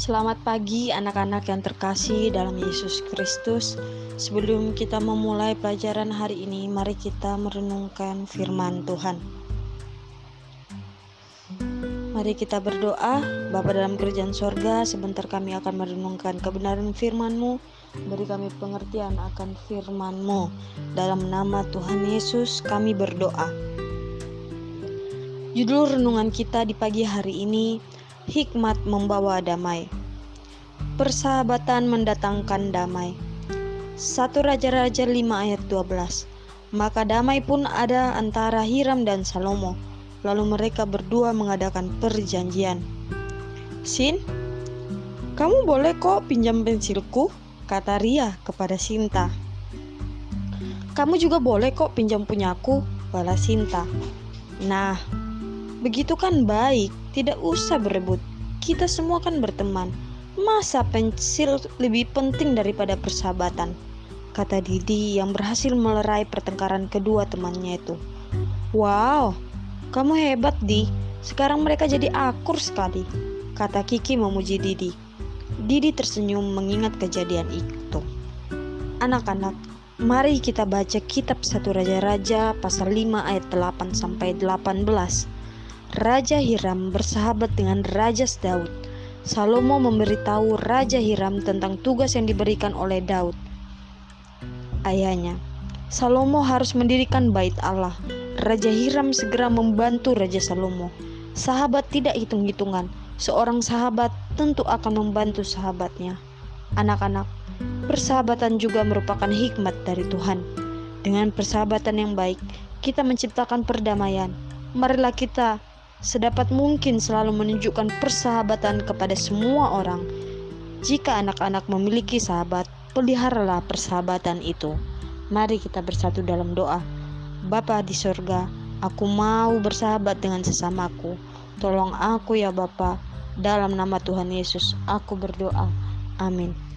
Selamat pagi anak-anak yang terkasih dalam Yesus Kristus. Sebelum kita memulai pelajaran hari ini, mari kita merenungkan firman Tuhan. Mari kita berdoa, Bapa dalam kerajaan sorga, sebentar kami akan merenungkan kebenaran firman-Mu, beri kami pengertian akan firman-Mu. Dalam nama Tuhan Yesus kami berdoa. Judul renungan kita di pagi hari ini, Hikmat membawa damai. Persahabatan mendatangkan damai. Satu Raja-Raja 5 ayat 12. Maka damai pun ada antara Hiram dan Salomo Lalu mereka berdua mengadakan perjanjian. Sin, kamu boleh kok pinjam pensilku, kata Ria kepada Sinta. Kamu juga boleh kok pinjam punyaku, balas Sinta. Nah, begitu kan baik, tidak usah berebut. Kita semua kan berteman. Masa pensil lebih penting daripada persahabatan? Kata Didi yang berhasil melerai pertengkaran kedua temannya itu. Wow, kamu hebat, Di. Sekarang mereka jadi akur sekali, kata Kiki memuji Didi. Didi tersenyum mengingat kejadian itu. Anak-anak, mari kita baca kitab satu Raja-Raja pasal 5 ayat 8 sampai 18. Raja Hiram bersahabat dengan Raja Daud. Salomo memberitahu Raja Hiram tentang tugas yang diberikan oleh Daud. Ayahnya, Salomo harus mendirikan bait Allah Raja Hiram segera membantu Raja Salomo. Sahabat tidak hitung-hitungan. Seorang sahabat tentu akan membantu sahabatnya. Anak-anak, persahabatan juga merupakan hikmat dari Tuhan. Dengan persahabatan yang baik, kita menciptakan perdamaian. Marilah kita sedapat mungkin selalu menunjukkan persahabatan kepada semua orang. Jika anak-anak memiliki sahabat, peliharalah persahabatan itu. Mari kita bersatu dalam doa. Bapa di sorga, aku mau bersahabat dengan sesamaku. Tolong aku ya Bapa, dalam nama Tuhan Yesus aku berdoa. Amin.